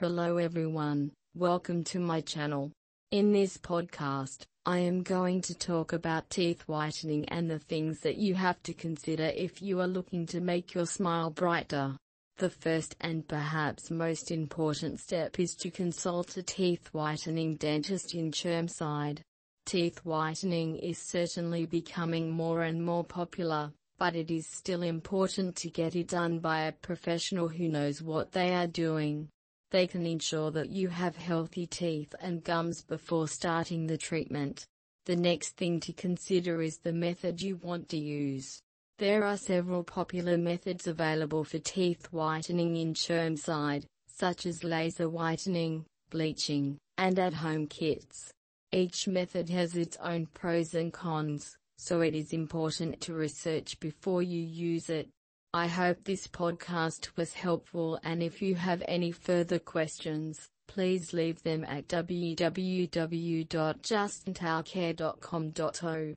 Hello everyone, welcome to my channel. In this podcast, I am going to talk about teeth whitening and the things that you have to consider if you are looking to make your smile brighter. The first and perhaps most important step is to consult a teeth whitening dentist in Chermside. Teeth whitening is certainly becoming more and more popular, but it is still important to get it done by a professional who knows what they are doing. They can ensure that you have healthy teeth and gums before starting the treatment. The next thing to consider is the method you want to use. There are several popular methods available for teeth whitening in Chermside, such as laser whitening, bleaching, and at-home kits. Each method has its own pros and cons, so it is important to research before you use it. I hope this podcast was helpful and if you have any further questions, please leave them at www.justdentalcare.com.au.